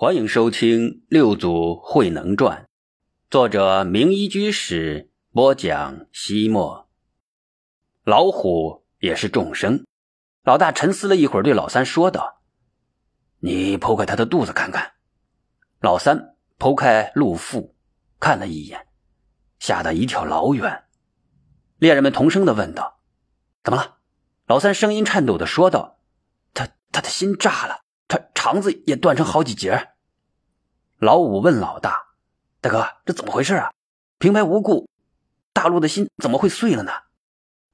欢迎收听《六祖慧能传》，作者明一居士播讲。西莫，老虎也是众生。老大沉思了一会儿，对老三说道：“你剖开他的肚子看看。”老三剖开鹿腹，看了一眼，吓得一跳老远。猎人们同声的问道：“怎么了？”老三声音颤抖的说道：“他他的心炸了。”肠子也断成好几节。老五问老大：“大哥，这怎么回事啊？平白无故，大陆的心怎么会碎了呢？”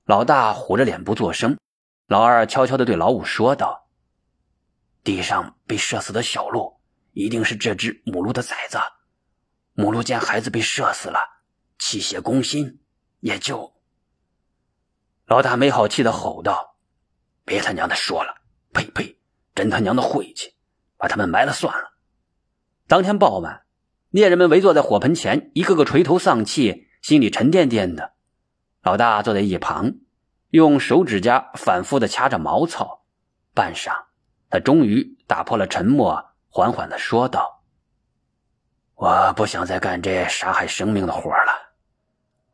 老大虎着脸不作声。老二悄悄地对老五说道：“地上被射死的小鹿，一定是这只母鹿的崽子。母鹿见孩子被射死了，气血攻心，也就……”老大没好气的吼道：“别他娘的说了！呸呸！”真他娘的晦气，把他们埋了算了。当天傍晚，猎人们围坐在火盆前，一个个垂头丧气，心里沉甸甸的。老大坐在一旁，用手指甲反复的掐着茅草。半晌，他终于打破了沉默，缓缓的说道：“我不想再干这杀害生命的活了。”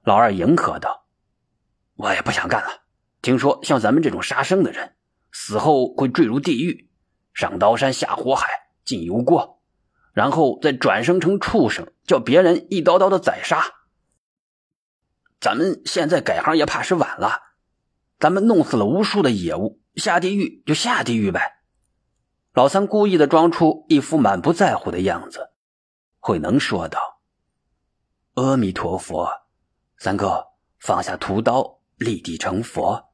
老二迎合道：“我也不想干了。听说像咱们这种杀生的人，死后会坠入地狱。”上刀山下火海进油锅，然后再转生成畜生，叫别人一刀刀的宰杀。咱们现在改行也怕是晚了。咱们弄死了无数的野物，下地狱就下地狱呗。老三故意的装出一副满不在乎的样子。慧能说道：“阿弥陀佛，三哥放下屠刀，立地成佛。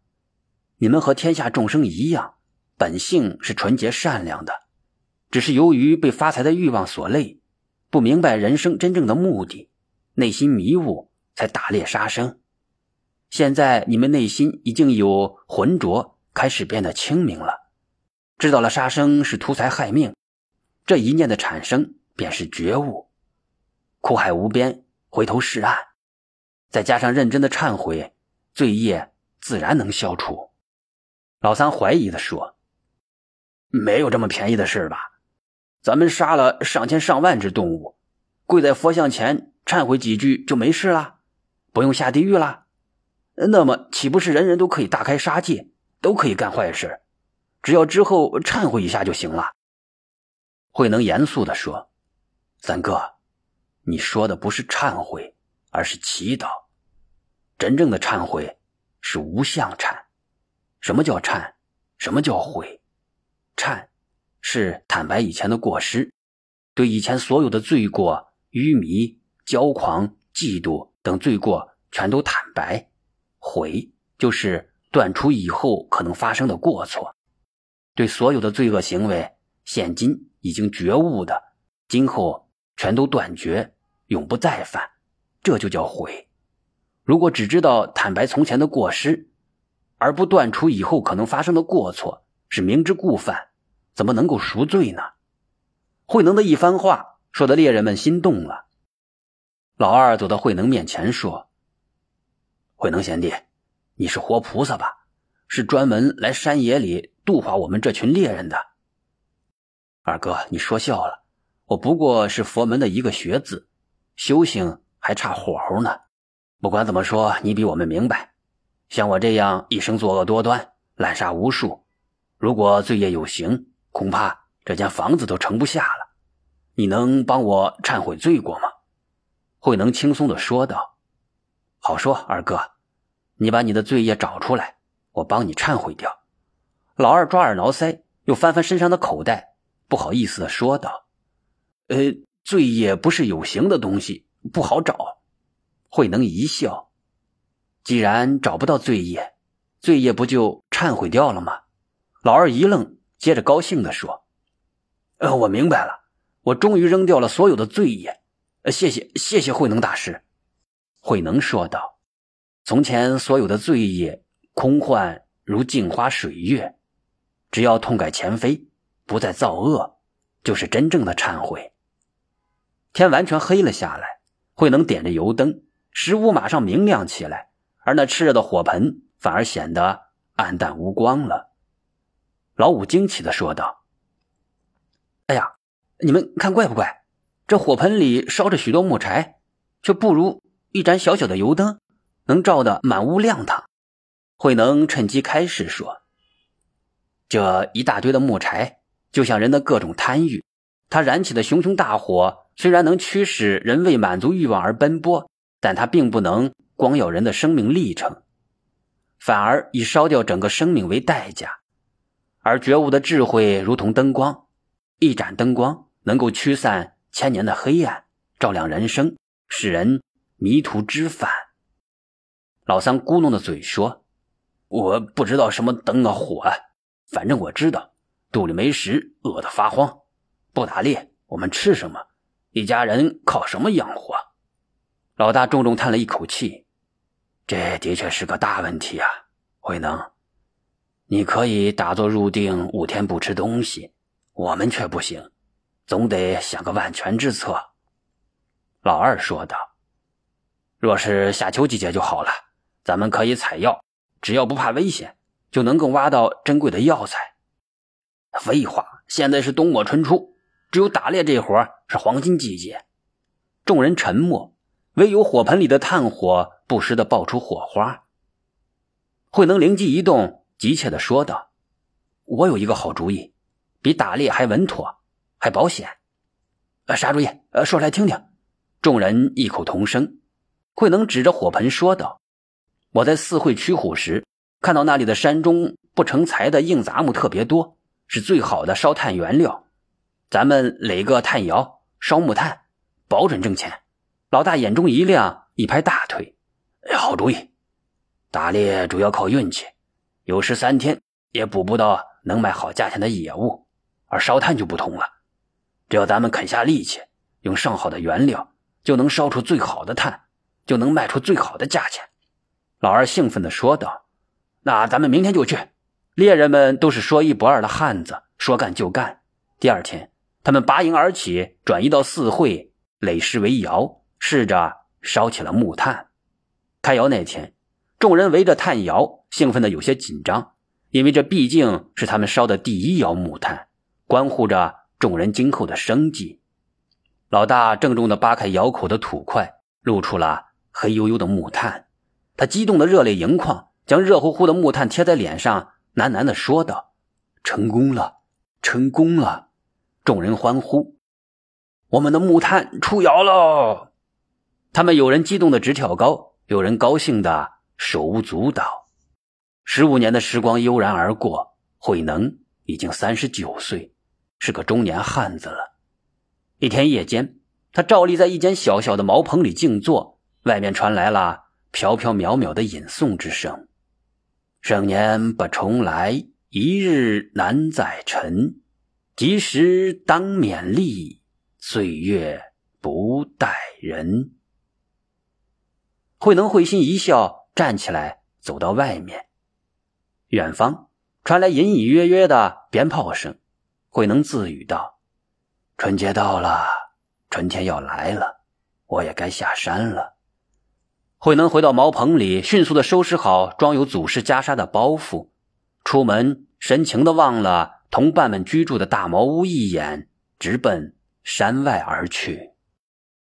你们和天下众生一样。”本性是纯洁善良的，只是由于被发财的欲望所累，不明白人生真正的目的，内心迷雾，才打猎杀生。现在你们内心已经有浑浊，开始变得清明了，知道了杀生是图财害命，这一念的产生便是觉悟。苦海无边，回头是岸，再加上认真的忏悔，罪业自然能消除。老三怀疑的说。没有这么便宜的事吧？咱们杀了上千上万只动物，跪在佛像前忏悔几句就没事了，不用下地狱了。那么岂不是人人都可以大开杀戒，都可以干坏事？只要之后忏悔一下就行了。慧能严肃地说：“三哥，你说的不是忏悔，而是祈祷。真正的忏悔是无相忏。什么叫忏？什么叫悔？”忏，是坦白以前的过失，对以前所有的罪过、愚迷、骄狂、嫉妒等罪过全都坦白；悔，就是断除以后可能发生的过错，对所有的罪恶行为，现今已经觉悟的，今后全都断绝，永不再犯，这就叫悔。如果只知道坦白从前的过失，而不断除以后可能发生的过错，是明知故犯，怎么能够赎罪呢？慧能的一番话说的猎人们心动了。老二走到慧能面前说：“慧能贤弟，你是活菩萨吧？是专门来山野里度化我们这群猎人的。”二哥，你说笑了，我不过是佛门的一个学子，修行还差火候呢。不管怎么说，你比我们明白。像我这样一生作恶多端，滥杀无数。如果罪业有形，恐怕这间房子都盛不下了。你能帮我忏悔罪过吗？慧能轻松的说道：“好说，二哥，你把你的罪业找出来，我帮你忏悔掉。”老二抓耳挠腮，又翻翻身上的口袋，不好意思的说道：“呃，罪业不是有形的东西，不好找。”慧能一笑：“既然找不到罪业，罪业不就忏悔掉了吗？”老二一愣，接着高兴地说：“呃，我明白了，我终于扔掉了所有的罪业。呃，谢谢，谢谢慧能大师。”慧能说道：“从前所有的罪业，空幻如镜花水月，只要痛改前非，不再造恶，就是真正的忏悔。”天完全黑了下来，慧能点着油灯，石屋马上明亮起来，而那炽热的火盆反而显得暗淡无光了。老五惊奇的说道：“哎呀，你们看怪不怪？这火盆里烧着许多木柴，却不如一盏小小的油灯能照得满屋亮堂。慧能趁机开始说：“这一大堆的木柴，就像人的各种贪欲。它燃起的熊熊大火，虽然能驱使人为满足欲望而奔波，但它并不能光耀人的生命历程，反而以烧掉整个生命为代价。而觉悟的智慧如同灯光，一盏灯光能够驱散千年的黑暗，照亮人生，使人迷途知返。”老三咕哝着嘴说。我不知道什么灯啊火啊，反正我知道肚里没食，饿得发慌。不打猎，我们吃什么？一家人靠什么养活？老大重重叹了一口气，这的确是个大问题啊。慧能，你可以打坐入定五天不吃东西，我们却不行，总得想个万全之策。老二说道：“若是夏秋季节就好了，咱们可以采药。”只要不怕危险，就能够挖到珍贵的药材。废话，现在是冬末春初，只有打猎这活是黄金季节。众人沉默，唯有火盆里的炭火不时的爆出火花。慧能灵机一动，急切的说道：“我有一个好主意，比打猎还稳妥，还保险。”呃，啥主意？呃，说来听听。众人异口同声。慧能指着火盆说道。我在四会取虎时，看到那里的山中不成材的硬杂木特别多，是最好的烧炭原料。咱们垒个炭窑烧木炭，保准挣钱。老大眼中一亮，一拍大腿：“哎好主意！打猎主要靠运气，有时三天也捕不到能卖好价钱的野物，而烧炭就不同了。只要咱们肯下力气，用上好的原料，就能烧出最好的炭，就能卖出最好的价钱。”老二兴奋地说道：“那咱们明天就去。”猎人们都是说一不二的汉子，说干就干。第二天，他们拔营而起，转移到四会垒石为窑，试着烧起了木炭。开窑那天，众人围着炭窑，兴奋的有些紧张，因为这毕竟是他们烧的第一窑木炭，关乎着众人今后的生计。老大郑重的扒开窑口的土块，露出了黑黝黝的木炭。他激动的热泪盈眶，将热乎乎的木炭贴在脸上，喃喃的说道：“成功了，成功了！”众人欢呼：“我们的木炭出窑喽！”他们有人激动的直跳高，有人高兴的手舞足蹈。十五年的时光悠然而过，慧能已经三十九岁，是个中年汉子了。一天夜间，他照例在一间小小的茅棚里静坐，外面传来了。飘飘渺渺的吟诵之声，盛年不重来，一日难再晨。及时当勉励，岁月不待人。慧能会心一笑，站起来走到外面。远方传来隐隐约约的鞭炮声，慧能自语道：“春节到了，春天要来了，我也该下山了。”慧能回到茅棚里，迅速的收拾好装有祖师袈裟的包袱，出门神情的望了同伴们居住的大茅屋一眼，直奔山外而去。